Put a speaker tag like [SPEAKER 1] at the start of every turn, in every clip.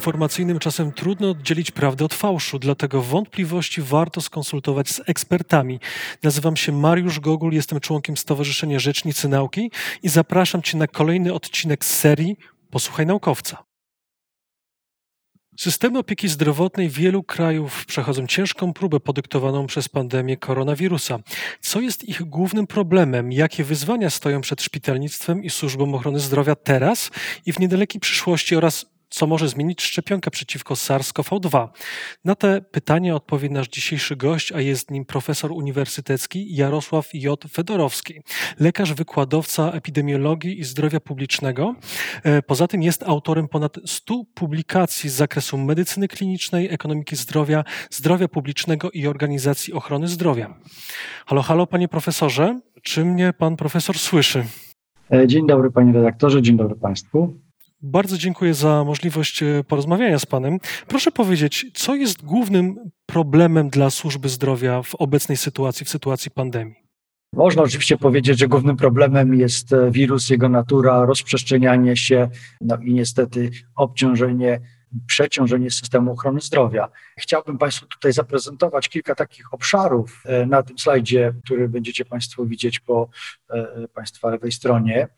[SPEAKER 1] informacyjnym czasem trudno oddzielić prawdę od fałszu, dlatego wątpliwości warto skonsultować z ekspertami. Nazywam się Mariusz Gogul, jestem członkiem Stowarzyszenia Rzecznicy Nauki i zapraszam Cię na kolejny odcinek serii Posłuchaj Naukowca. Systemy opieki zdrowotnej wielu krajów przechodzą ciężką próbę podyktowaną przez pandemię koronawirusa. Co jest ich głównym problemem? Jakie wyzwania stoją przed szpitalnictwem i służbą ochrony zdrowia teraz i w niedalekiej przyszłości oraz co może zmienić szczepionkę przeciwko SARS-CoV-2? Na te pytania odpowie nasz dzisiejszy gość, a jest nim profesor uniwersytecki Jarosław J. Fedorowski, lekarz wykładowca epidemiologii i zdrowia publicznego. E, poza tym jest autorem ponad 100 publikacji z zakresu medycyny klinicznej, ekonomiki zdrowia, zdrowia publicznego i organizacji ochrony zdrowia. Halo, halo, panie profesorze, czy mnie pan profesor słyszy?
[SPEAKER 2] E, dzień dobry, panie redaktorze, dzień dobry państwu.
[SPEAKER 1] Bardzo dziękuję za możliwość e, porozmawiania z Panem. Proszę powiedzieć, co jest głównym problemem dla służby zdrowia w obecnej sytuacji, w sytuacji pandemii?
[SPEAKER 2] Można oczywiście powiedzieć, że głównym problemem jest e, wirus, jego natura, rozprzestrzenianie się, no i niestety obciążenie przeciążenie systemu ochrony zdrowia. Chciałbym Państwu tutaj zaprezentować kilka takich obszarów e, na tym slajdzie, który będziecie Państwo widzieć po e, Państwa lewej stronie.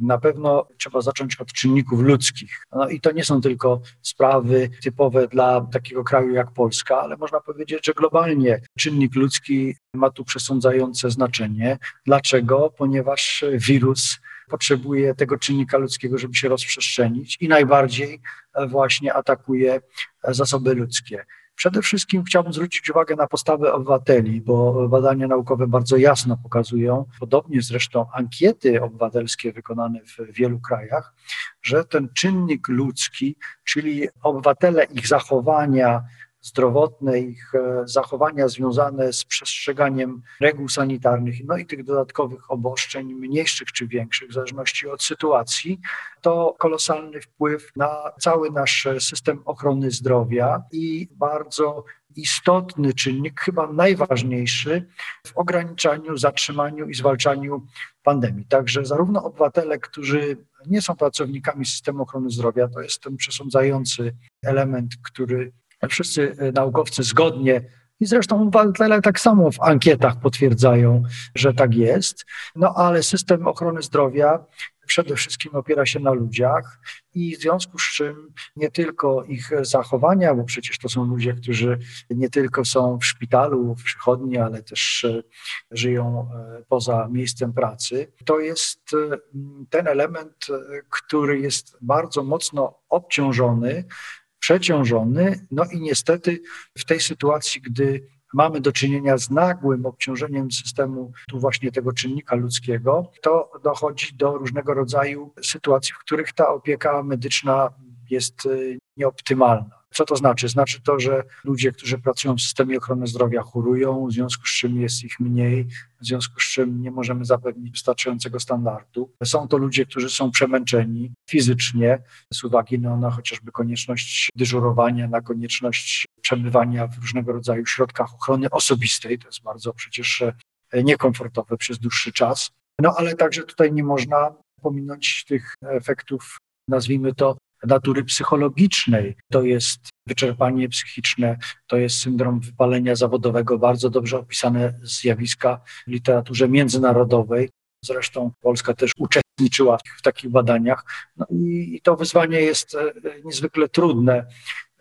[SPEAKER 2] Na pewno trzeba zacząć od czynników ludzkich. No i to nie są tylko sprawy typowe dla takiego kraju jak Polska, ale można powiedzieć, że globalnie czynnik ludzki ma tu przesądzające znaczenie. Dlaczego? Ponieważ wirus potrzebuje tego czynnika ludzkiego, żeby się rozprzestrzenić i najbardziej właśnie atakuje e, zasoby ludzkie. Przede wszystkim chciałbym zwrócić uwagę na postawę obywateli, bo badania naukowe bardzo jasno pokazują, podobnie zresztą ankiety obywatelskie wykonane w wielu krajach, że ten czynnik ludzki, czyli obywatele, ich zachowania, zdrowotne, ich e, zachowania związane z przestrzeganiem reguł sanitarnych, no i tych dodatkowych obostrzeń, mniejszych czy większych, w zależności od sytuacji, to kolosalny wpływ na cały nasz system ochrony zdrowia i bardzo istotny czynnik, chyba najważniejszy w ograniczaniu, zatrzymaniu i zwalczaniu pandemii. Także zarówno obywatele, którzy nie są pracownikami systemu ochrony zdrowia, to jest ten przesądzający element, który wszyscy e, naukowcy zgodnie i zresztą obywatele tak samo w ankietach potwierdzają, że tak jest. No ale system ochrony zdrowia przede wszystkim opiera się na ludziach i w związku z czym nie tylko ich zachowania, bo przecież to są ludzie, którzy nie tylko są w szpitalu, w przychodni, ale też e, żyją e, poza miejscem pracy. To jest ten element, który jest bardzo mocno obciążony przeciążony. No i niestety w tej sytuacji, gdy mamy do czynienia z nagłym obciążeniem systemu, tu właśnie tego czynnika ludzkiego, to dochodzi do różnego rodzaju sytuacji, w których ta opieka medyczna jest y, nieoptymalna. Co to znaczy? Znaczy to, że ludzie, którzy pracują w systemie ochrony zdrowia, chorują, w związku z czym jest ich mniej, w związku z czym nie możemy zapewnić wystarczającego standardu. Są to ludzie, którzy są przemęczeni fizycznie z uwagi no, na chociażby konieczność dyżurowania, na konieczność przebywania w różnego rodzaju środkach ochrony osobistej. To jest bardzo przecież e, niekomfortowe przez dłuższy czas. No ale także tutaj nie można pominąć tych efektów, nazwijmy to, natury psychologicznej. To jest wyczerpanie psychiczne, to jest syndrom wypalenia zawodowego, bardzo dobrze opisane zjawiska w literaturze międzynarodowej. Zresztą Polska też uczestniczyła w takich badaniach. No i to wyzwanie jest e, niezwykle trudne.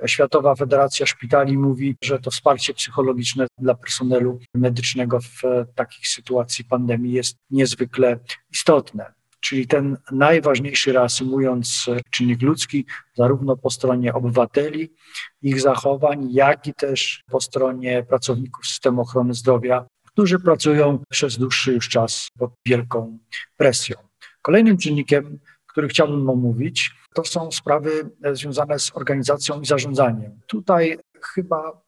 [SPEAKER 2] Światowa Federacja Szpitali mówi, że to wsparcie psychologiczne dla personelu medycznego w takich sytuacji pandemii jest niezwykle istotne czyli ten najważniejszy, reasumując, czynnik ludzki, zarówno po stronie obywateli, ich zachowań, jak i też po stronie pracowników systemu ochrony zdrowia, którzy pracują przez dłuższy już czas pod wielką presją. Kolejnym czynnikiem, który chciałbym omówić, to są sprawy związane z organizacją i zarządzaniem. Tutaj chyba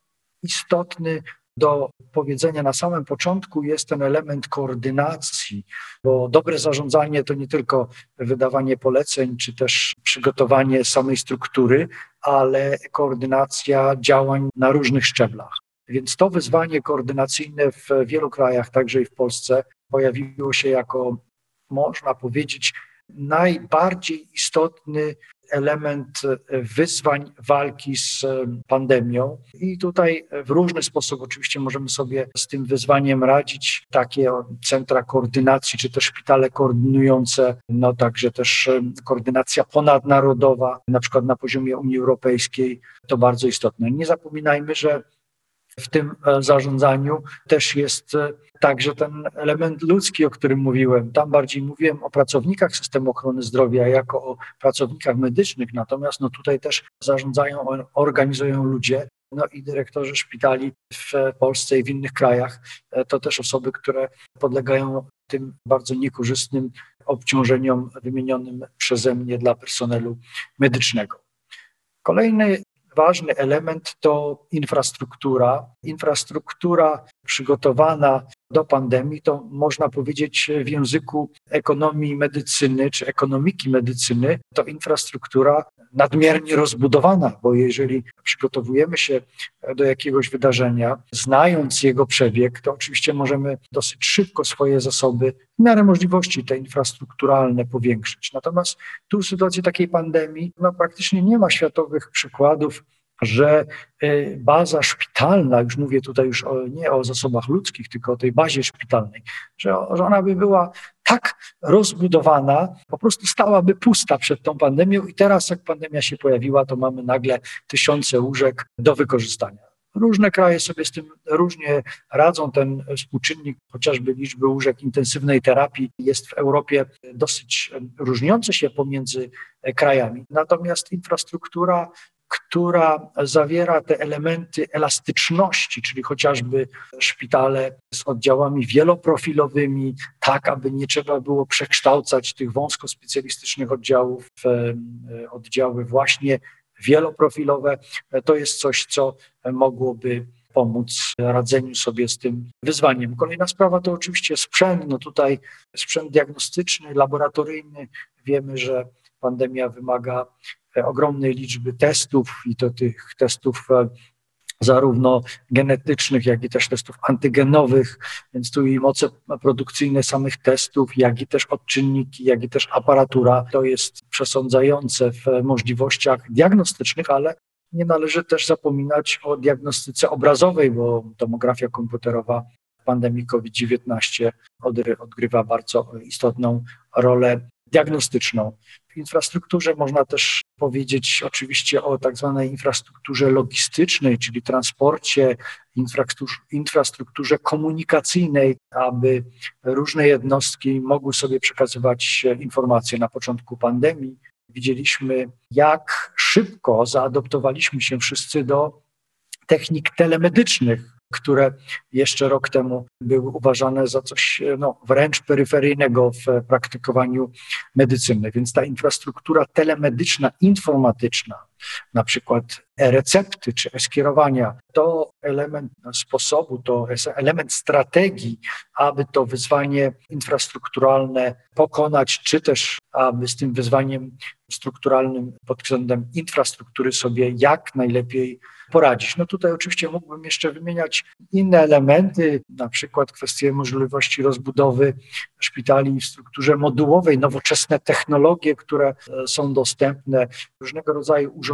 [SPEAKER 2] istotny do powiedzenia na samym początku jest ten element koordynacji, bo dobre zarządzanie to nie tylko wydawanie poleceń, czy też przygotowanie samej struktury, ale koordynacja działań na różnych szczeblach. Więc to wyzwanie koordynacyjne w wielu krajach, także i w Polsce, pojawiło się jako, można powiedzieć, najbardziej istotny element wyzwań walki z pandemią. I tutaj w różny sposób oczywiście możemy sobie z tym wyzwaniem radzić. Takie centra koordynacji, czy też szpitale koordynujące, no także też koordynacja ponadnarodowa, na przykład na poziomie Unii Europejskiej, to bardzo istotne. Nie zapominajmy, że w tym e, zarządzaniu też jest e, także ten element ludzki, o którym mówiłem. Tam bardziej mówiłem o pracownikach systemu ochrony zdrowia jako o pracownikach medycznych, natomiast no tutaj też zarządzają, organizują ludzie. No i dyrektorzy szpitali w Polsce i w innych krajach e, to też osoby, które podlegają tym bardzo niekorzystnym obciążeniom wymienionym przeze mnie dla personelu medycznego. Kolejny ważny element to infrastruktura. Infrastruktura przygotowana do pandemii, to można powiedzieć w języku ekonomii medycyny czy ekonomiki medycyny, to infrastruktura nadmiernie rozbudowana, bo jeżeli przygotowujemy się do jakiegoś wydarzenia, znając jego przebieg, to oczywiście możemy dosyć szybko swoje zasoby, w miarę możliwości te infrastrukturalne powiększyć. Natomiast tu w sytuacji takiej pandemii, no praktycznie nie ma światowych przykładów że y, baza szpitalna, już mówię tutaj już o, nie o zasobach ludzkich, tylko o tej bazie szpitalnej, że, ona by była tak rozbudowana, po prostu stałaby pusta przed tą pandemią i teraz jak pandemia się pojawiła, to mamy nagle tysiące łóżek do wykorzystania. Różne kraje sobie z tym różnie radzą. Ten współczynnik, chociażby liczby łóżek intensywnej terapii, jest w Europie dosyć różniący się pomiędzy krajami. Natomiast infrastruktura która zawiera te elementy elastyczności, czyli chociażby szpitale z oddziałami wieloprofilowymi, tak aby nie trzeba było przekształcać tych wąskospecjalistycznych oddziałów w e, oddziały właśnie wieloprofilowe. To jest coś, co mogłoby pomóc radzeniu sobie z tym wyzwaniem. Kolejna sprawa to oczywiście sprzęt. No tutaj sprzęt diagnostyczny, laboratoryjny. Wiemy, że pandemia wymaga ogromnej liczby testów i to tych testów e, zarówno genetycznych, jak i też testów antygenowych, więc tu i moce produkcyjne samych testów, jak i też odczynniki, jak i też aparatura, to jest przesądzające w możliwościach diagnostycznych, ale nie należy też zapominać o diagnostyce obrazowej, bo tomografia komputerowa w pandemii COVID-19 odgrywa bardzo istotną rolę diagnostyczną. W infrastrukturze można też powiedzieć oczywiście o tak zwanej infrastrukturze logistycznej, czyli transporcie, infrastrukturze komunikacyjnej, aby różne jednostki mogły sobie przekazywać informacje na początku pandemii. Widzieliśmy, jak szybko zaadoptowaliśmy się wszyscy do technik telemedycznych, które jeszcze rok temu były uważane za coś no, wręcz peryferyjnego w praktykowaniu medycyny. Więc ta infrastruktura telemedyczna, informatyczna, na przykład e-recepty czy e-skierowania, to element sposobu, to element strategii, aby to wyzwanie infrastrukturalne pokonać, czy też aby z tym wyzwaniem strukturalnym pod względem infrastruktury sobie jak najlepiej poradzić. No tutaj oczywiście mógłbym jeszcze wymieniać inne elementy, na przykład kwestie możliwości rozbudowy szpitali w strukturze modułowej, nowoczesne technologie, które są dostępne, różnego rodzaju urządzenia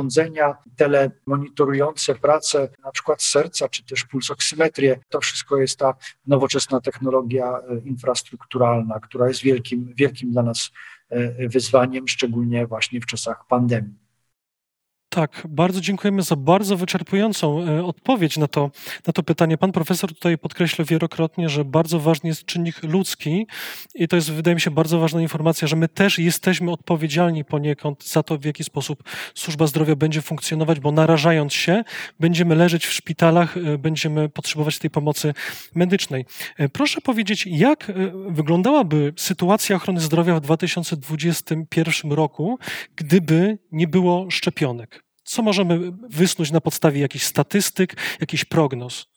[SPEAKER 2] telemonitorujące pracę na przykład serca, czy też pulsoksymetrię. To wszystko jest ta nowoczesna technologia e, infrastrukturalna, która jest wielkim, wielkim dla nas e, wyzwaniem, szczególnie właśnie w czasach pandemii.
[SPEAKER 1] Tak, bardzo dziękujemy za bardzo wyczerpującą e, odpowiedź na to, na to pytanie. Pan profesor tutaj podkreśla wielokrotnie, że bardzo ważny jest czynnik ludzki i to jest, wydaje mi się, bardzo ważna informacja, że my też jesteśmy odpowiedzialni poniekąd za to, w jaki sposób służba zdrowia będzie funkcjonować, bo narażając się, będziemy leżeć w szpitalach, e, będziemy potrzebować tej pomocy medycznej. E, proszę powiedzieć, jak wyglądałaby sytuacja ochrony zdrowia w 2021 roku, gdyby nie było szczepionek? Co możemy wysnuć na podstawie jakichś statystyk, jakichś prognoz?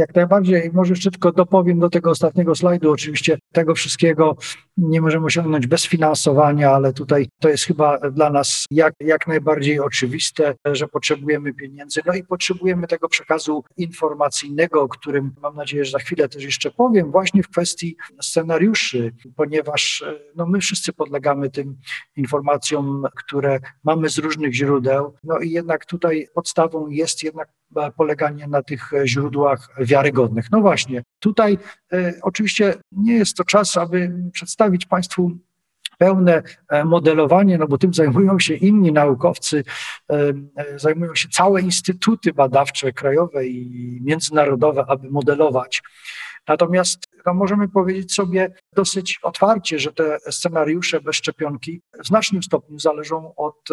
[SPEAKER 2] Jak najbardziej, może jeszcze tylko dopowiem do tego ostatniego slajdu. Oczywiście tego wszystkiego nie możemy osiągnąć bez finansowania, ale tutaj to jest chyba dla nas jak, jak najbardziej oczywiste, że potrzebujemy pieniędzy. No i potrzebujemy tego przekazu informacyjnego, o którym mam nadzieję, że za chwilę też jeszcze powiem, właśnie w kwestii scenariuszy, ponieważ no, my wszyscy podlegamy tym informacjom, które mamy z różnych źródeł. No i jednak tutaj podstawą jest jednak poleganie na tych źródłach wiarygodnych. No właśnie, tutaj e, oczywiście nie jest to czas, aby przedstawić Państwu pełne e, modelowanie, no bo tym zajmują się inni naukowcy, e, zajmują się całe instytuty badawcze krajowe i międzynarodowe, aby modelować. Natomiast no, możemy powiedzieć sobie dosyć otwarcie, że te scenariusze bez szczepionki w znacznym stopniu zależą od,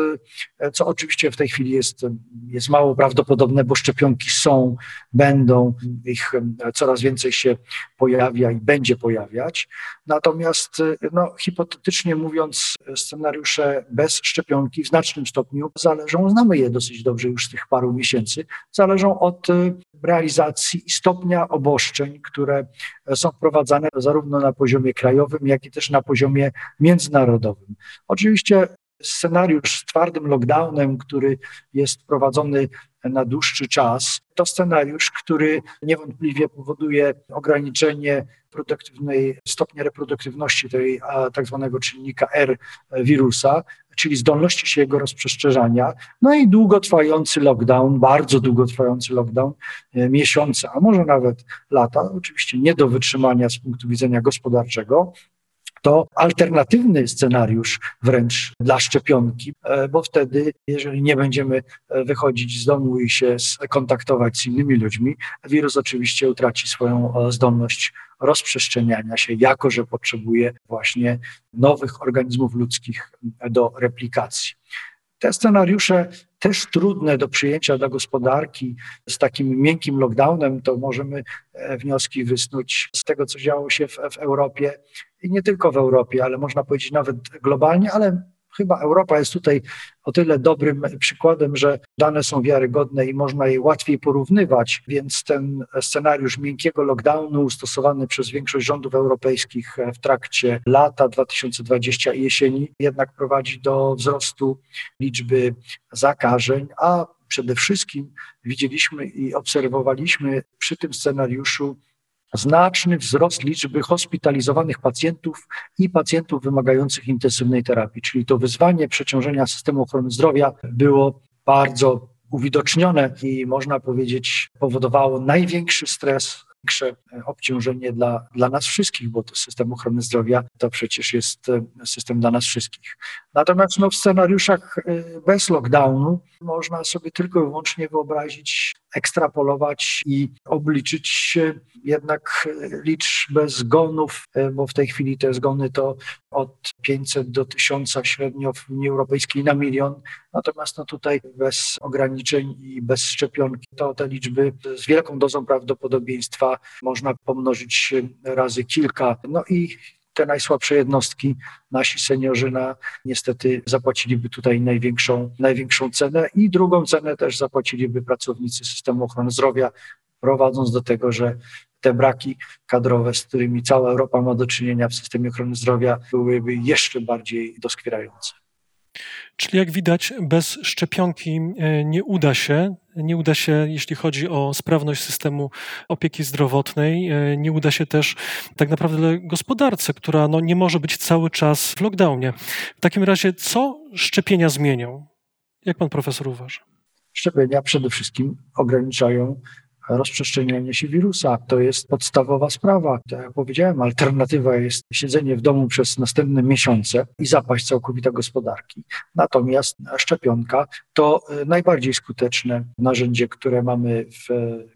[SPEAKER 2] e, co oczywiście w tej chwili jest, jest mało prawdopodobne, bo szczepionki są, będą, ich e, coraz więcej się pojawia i będzie pojawiać. Natomiast, e, no, hipotetycznie mówiąc, scenariusze bez szczepionki w znacznym stopniu zależą, znamy je dosyć dobrze już z tych paru miesięcy, zależą od realizacji i stopnia oboszczeń, które są wprowadzane zarówno na poziomie krajowym, jak i też na poziomie międzynarodowym. Oczywiście scenariusz z twardym lockdownem, który jest wprowadzony na dłuższy czas, to scenariusz, który niewątpliwie powoduje ograniczenie produktywnej, stopnia reproduktywności tej tak zwanego czynnika R wirusa, czyli zdolności się jego rozprzestrzeniania, no i długotrwający lockdown, bardzo długotrwający lockdown, e, miesiące, a może nawet lata, oczywiście nie do wytrzymania z punktu widzenia gospodarczego, to alternatywny scenariusz wręcz dla szczepionki, e, bo wtedy, jeżeli nie będziemy e, wychodzić z domu i się kontaktować z innymi ludźmi, wirus oczywiście utraci swoją zdolność rozprzestrzeniania się, jako że potrzebuje właśnie nowych organizmów ludzkich do replikacji. Te scenariusze też trudne do przyjęcia dla gospodarki. Z takim miękkim lockdownem to możemy e, wnioski wysnuć z tego, co działo się w, w Europie i nie tylko w Europie, ale można powiedzieć nawet globalnie, ale Chyba Europa jest tutaj o tyle dobrym przykładem, że dane są wiarygodne i można je łatwiej porównywać, więc ten scenariusz miękkiego lockdownu stosowany przez większość rządów europejskich w trakcie lata 2020 i jesieni jednak prowadzi do wzrostu liczby zakażeń, a przede wszystkim widzieliśmy i obserwowaliśmy przy tym scenariuszu znaczny wzrost liczby hospitalizowanych pacjentów i pacjentów wymagających intensywnej terapii, czyli to wyzwanie przeciążenia systemu ochrony zdrowia było bardzo uwidocznione i można powiedzieć powodowało największy stres większe obciążenie dla, dla nas wszystkich, bo to system ochrony zdrowia to przecież jest e, system dla nas wszystkich. Natomiast no, w scenariuszach e, bez lockdownu można sobie tylko i wyłącznie wyobrazić, ekstrapolować i obliczyć jednak liczbę zgonów, e, bo w tej chwili te zgony to od 500 do 1000 średnio w Unii Europejskiej na milion. Natomiast no tutaj bez ograniczeń i bez szczepionki to te liczby z wielką dozą prawdopodobieństwa można pomnożyć razy kilka. No i te najsłabsze jednostki, nasi seniorzy na, niestety zapłaciliby tutaj największą, największą cenę i drugą cenę też zapłaciliby pracownicy systemu ochrony zdrowia, prowadząc do tego, że te braki kadrowe, z którymi cała Europa ma do czynienia w systemie ochrony zdrowia, byłyby jeszcze bardziej doskwierające.
[SPEAKER 1] Czyli jak widać, bez szczepionki e, nie uda się, nie uda się, jeśli chodzi o sprawność systemu opieki zdrowotnej, e, nie uda się też tak naprawdę gospodarce, która no, nie może być cały czas w lockdownie. W takim razie, co szczepienia zmienią? Jak pan profesor uważa?
[SPEAKER 2] Szczepienia przede wszystkim ograniczają rozprzestrzenianie się wirusa. To jest podstawowa sprawa. Tak jak powiedziałem, alternatywa jest siedzenie w domu przez następne miesiące i zapaść całkowita gospodarki. Natomiast szczepionka to e, najbardziej skuteczne narzędzie, które mamy w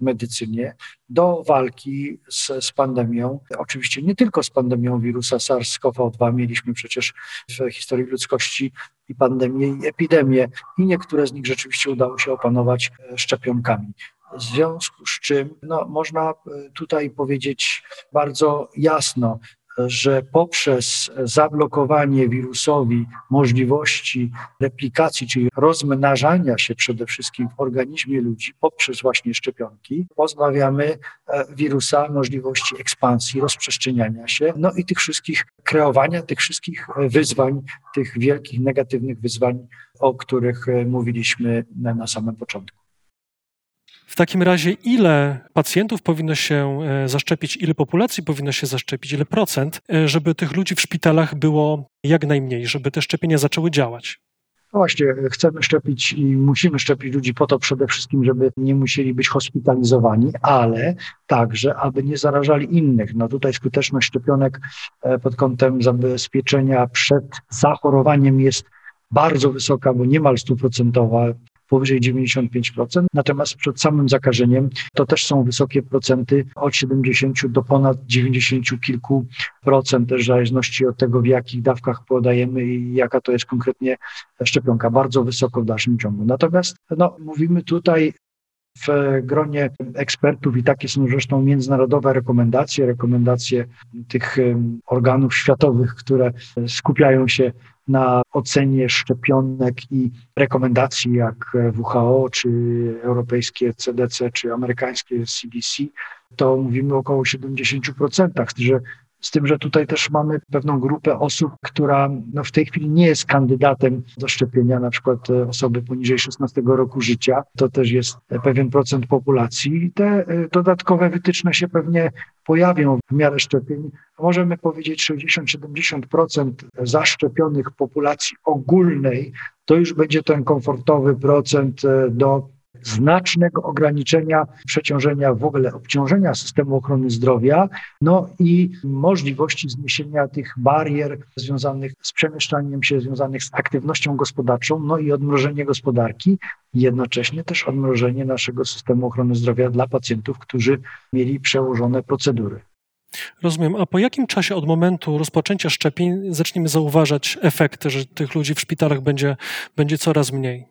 [SPEAKER 2] medycynie do walki z, z pandemią. Oczywiście nie tylko z pandemią wirusa SARS-CoV-2. Mieliśmy przecież w historii ludzkości i pandemię, i epidemię, i niektóre z nich rzeczywiście udało się opanować e, szczepionkami. W związku z czym no, można e, tutaj powiedzieć bardzo jasno, że poprzez zablokowanie wirusowi możliwości replikacji, czyli rozmnażania się przede wszystkim w organizmie ludzi poprzez właśnie szczepionki, pozbawiamy e, wirusa możliwości ekspansji, rozprzestrzeniania się, no i tych wszystkich kreowania, tych wszystkich wyzwań, tych wielkich negatywnych wyzwań, o których e, mówiliśmy na samym początku.
[SPEAKER 1] W takim razie, ile pacjentów powinno się e, zaszczepić, ile populacji powinno się zaszczepić, ile procent, e, żeby tych ludzi w szpitalach było jak najmniej, żeby te szczepienia zaczęły działać?
[SPEAKER 2] No właśnie, chcemy szczepić i musimy szczepić ludzi po to przede wszystkim, żeby nie musieli być hospitalizowani, ale także, aby nie zarażali innych. No tutaj skuteczność szczepionek e, pod kątem zabezpieczenia przed zachorowaniem jest bardzo wysoka, bo niemal stuprocentowa powyżej 95%. Natomiast przed samym zakażeniem to też są wysokie procenty od 70 do ponad 90 kilku procent, też w zależności od tego, w jakich dawkach podajemy i jaka to jest konkretnie szczepionka. Bardzo wysoko w dalszym ciągu. Natomiast no, mówimy tutaj w gronie ekspertów i takie są zresztą międzynarodowe rekomendacje, rekomendacje tych organów światowych, które skupiają się na ocenie szczepionek i rekomendacji jak WHO, czy europejskie CDC, czy amerykańskie CDC, to mówimy około 70%, że z tym, że tutaj też mamy pewną grupę osób, która no w tej chwili nie jest kandydatem do szczepienia, na przykład e, osoby poniżej 16 roku życia. To też jest pewien procent populacji. I te e, dodatkowe wytyczne się pewnie pojawią w miarę szczepień. Możemy powiedzieć 60-70% zaszczepionych populacji ogólnej, to już będzie ten komfortowy procent e, do znacznego ograniczenia przeciążenia, w ogóle obciążenia systemu ochrony zdrowia, no i możliwości zniesienia tych barier związanych z przemieszczaniem się, związanych z aktywnością gospodarczą, no i odmrożenie gospodarki, jednocześnie też odmrożenie naszego systemu ochrony zdrowia dla pacjentów, którzy mieli przełożone procedury.
[SPEAKER 1] Rozumiem. A po jakim czasie od momentu rozpoczęcia szczepień zaczniemy zauważać efekty, że tych ludzi w szpitalach będzie, będzie coraz mniej?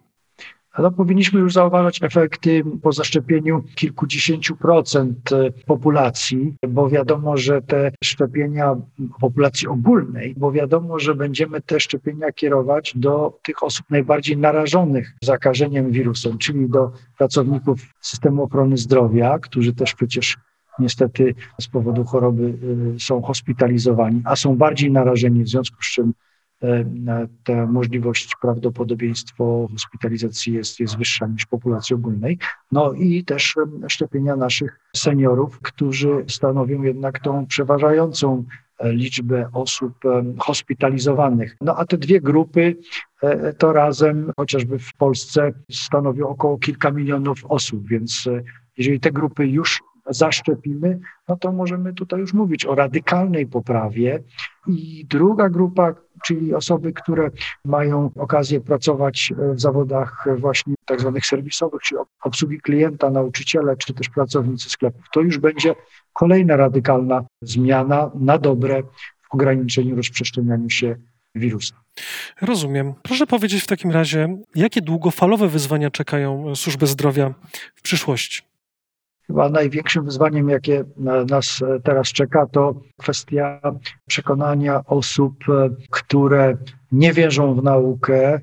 [SPEAKER 2] No, powinniśmy już zauważać efekty po zaszczepieniu kilkudziesięciu procent e, populacji, bo wiadomo, że te szczepienia populacji ogólnej, bo wiadomo, że będziemy te szczepienia kierować do tych osób najbardziej narażonych zakażeniem wirusem, czyli do pracowników systemu ochrony zdrowia, którzy też przecież niestety z powodu choroby e, są hospitalizowani, a są bardziej narażeni, w związku z czym ta możliwość, prawdopodobieństwo hospitalizacji jest, jest wyższa niż populacji ogólnej. No i też szczepienia naszych seniorów, którzy stanowią jednak tą przeważającą e, liczbę osób hospitalizowanych. No a te dwie grupy e, to razem, chociażby w Polsce, stanowią około kilka milionów osób, więc jeżeli te grupy już zaszczepimy, no to możemy tutaj już mówić o radykalnej poprawie. I druga grupa, czyli osoby, które mają okazję pracować w zawodach właśnie tak zwanych serwisowych, czyli obsługi klienta, nauczyciele, czy też pracownicy sklepów. To już będzie kolejna radykalna zmiana na dobre w ograniczeniu rozprzestrzeniania się wirusa.
[SPEAKER 1] Rozumiem. Proszę powiedzieć w takim razie, jakie długofalowe wyzwania czekają służbę zdrowia w przyszłości?
[SPEAKER 2] Chyba największym wyzwaniem, jakie nas teraz czeka, to kwestia przekonania osób, które nie wierzą w naukę,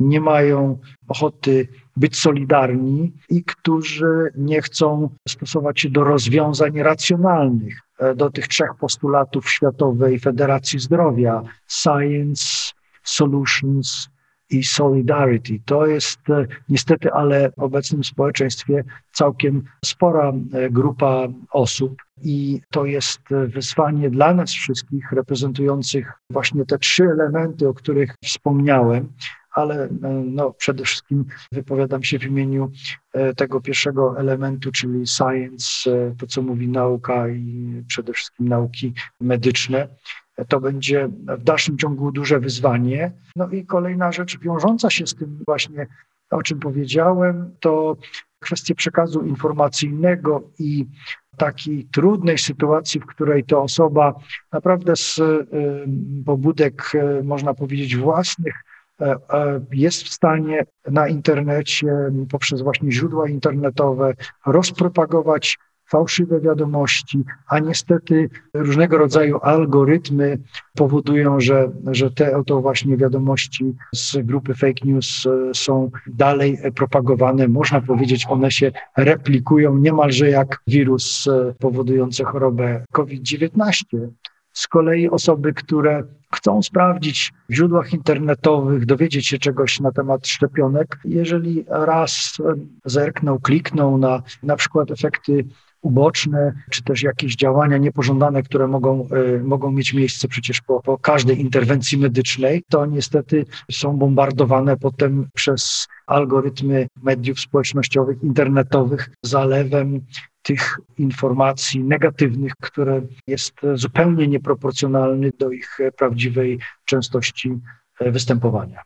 [SPEAKER 2] nie mają ochoty być solidarni i którzy nie chcą stosować się do rozwiązań racjonalnych, do tych trzech postulatów Światowej Federacji Zdrowia: science, solutions i Solidarity. To jest e, niestety, ale w obecnym społeczeństwie całkiem spora e, grupa osób i to jest e, wyzwanie dla nas wszystkich reprezentujących właśnie te trzy elementy, o których wspomniałem, ale no, przede wszystkim wypowiadam się w imieniu tego pierwszego elementu, czyli science, to co mówi nauka i przede wszystkim nauki medyczne to będzie w dalszym ciągu duże wyzwanie. No i kolejna rzecz wiążąca się z tym właśnie, o czym powiedziałem, to kwestie przekazu informacyjnego i takiej trudnej sytuacji, w której to osoba naprawdę z pobudek, y, można powiedzieć, własnych, y, jest w stanie na internecie, poprzez właśnie źródła internetowe, rozpropagować fałszywe wiadomości, a niestety różnego rodzaju algorytmy powodują, że, że te oto właśnie wiadomości z grupy fake news e, są dalej propagowane. Można powiedzieć, one się replikują niemalże jak wirus e, powodujący chorobę COVID-19. Z kolei osoby, które chcą sprawdzić w źródłach internetowych, dowiedzieć się czegoś na temat szczepionek, jeżeli raz zerkną, klikną na na przykład efekty uboczne, czy też jakieś działania niepożądane, które mogą, y, mogą mieć miejsce przecież po, po każdej interwencji medycznej, to niestety są bombardowane potem przez algorytmy mediów społecznościowych, internetowych zalewem tych informacji negatywnych, które jest zupełnie nieproporcjonalny do ich prawdziwej częstości e, występowania.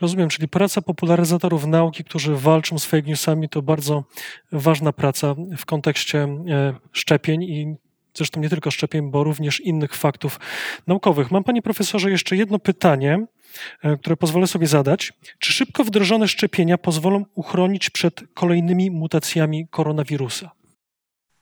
[SPEAKER 1] Rozumiem, czyli praca popularyzatorów nauki, którzy walczą z fake newsami, to bardzo ważna praca w kontekście e, szczepień i zresztą nie tylko szczepień, bo również innych faktów naukowych. Mam, panie profesorze, jeszcze jedno pytanie, e, które pozwolę sobie zadać. Czy szybko wdrożone szczepienia pozwolą uchronić przed kolejnymi mutacjami koronawirusa?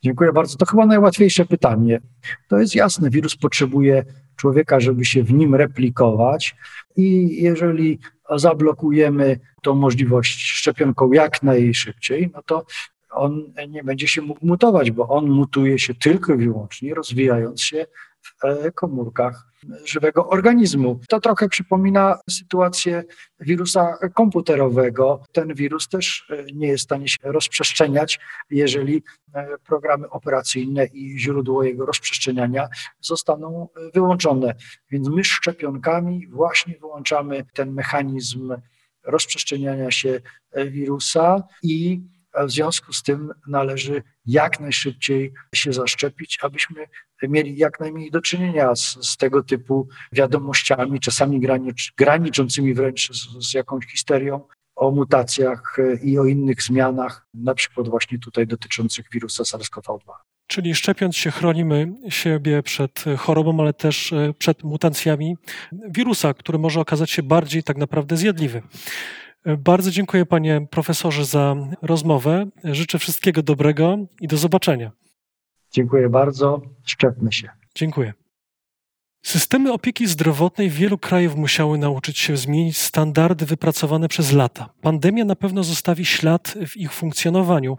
[SPEAKER 2] Dziękuję bardzo. To chyba najłatwiejsze pytanie. To jest jasne, wirus potrzebuje człowieka, żeby się w nim replikować i jeżeli zablokujemy tą możliwość szczepionką jak najszybciej, no to on nie będzie się mógł mutować, bo on mutuje się tylko i wyłącznie rozwijając się w e, komórkach żywego organizmu. To trochę przypomina sytuację wirusa komputerowego. Ten wirus też e, nie jest w stanie się rozprzestrzeniać, jeżeli e, programy operacyjne i źródło jego rozprzestrzeniania zostaną wyłączone. Więc my szczepionkami właśnie wyłączamy ten mechanizm rozprzestrzeniania się wirusa i w związku z tym należy jak najszybciej się zaszczepić, abyśmy mieli jak najmniej do czynienia z, z tego typu wiadomościami, czasami granicz, graniczącymi wręcz z, z jakąś histerią o mutacjach i o innych zmianach, na przykład właśnie tutaj dotyczących wirusa SARS-CoV-2.
[SPEAKER 1] Czyli szczepiąc się, chronimy siebie przed chorobą, ale też e, przed mutacjami wirusa, który może okazać się bardziej tak naprawdę zjadliwy. Bardzo dziękuję panie profesorze za rozmowę. Życzę wszystkiego dobrego i do zobaczenia.
[SPEAKER 2] Dziękuję bardzo. Szczepmy się.
[SPEAKER 1] Dziękuję. Systemy opieki zdrowotnej wielu krajów musiały nauczyć się zmienić standardy wypracowane przez lata. Pandemia na pewno zostawi ślad w ich funkcjonowaniu.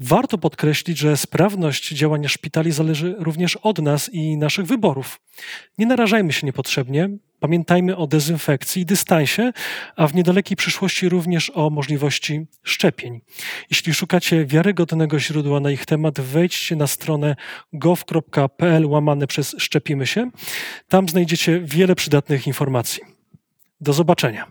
[SPEAKER 1] Warto podkreślić, że sprawność działania szpitali zależy również od nas i naszych wyborów. Nie narażajmy się niepotrzebnie, Pamiętajmy o dezynfekcji i dystansie, a w niedalekiej przyszłości również o możliwości szczepień. Jeśli szukacie wiarygodnego źródła na ich temat, wejdźcie na stronę gov.pl łamane przez Szczepimy się. Tam znajdziecie wiele przydatnych informacji. Do zobaczenia.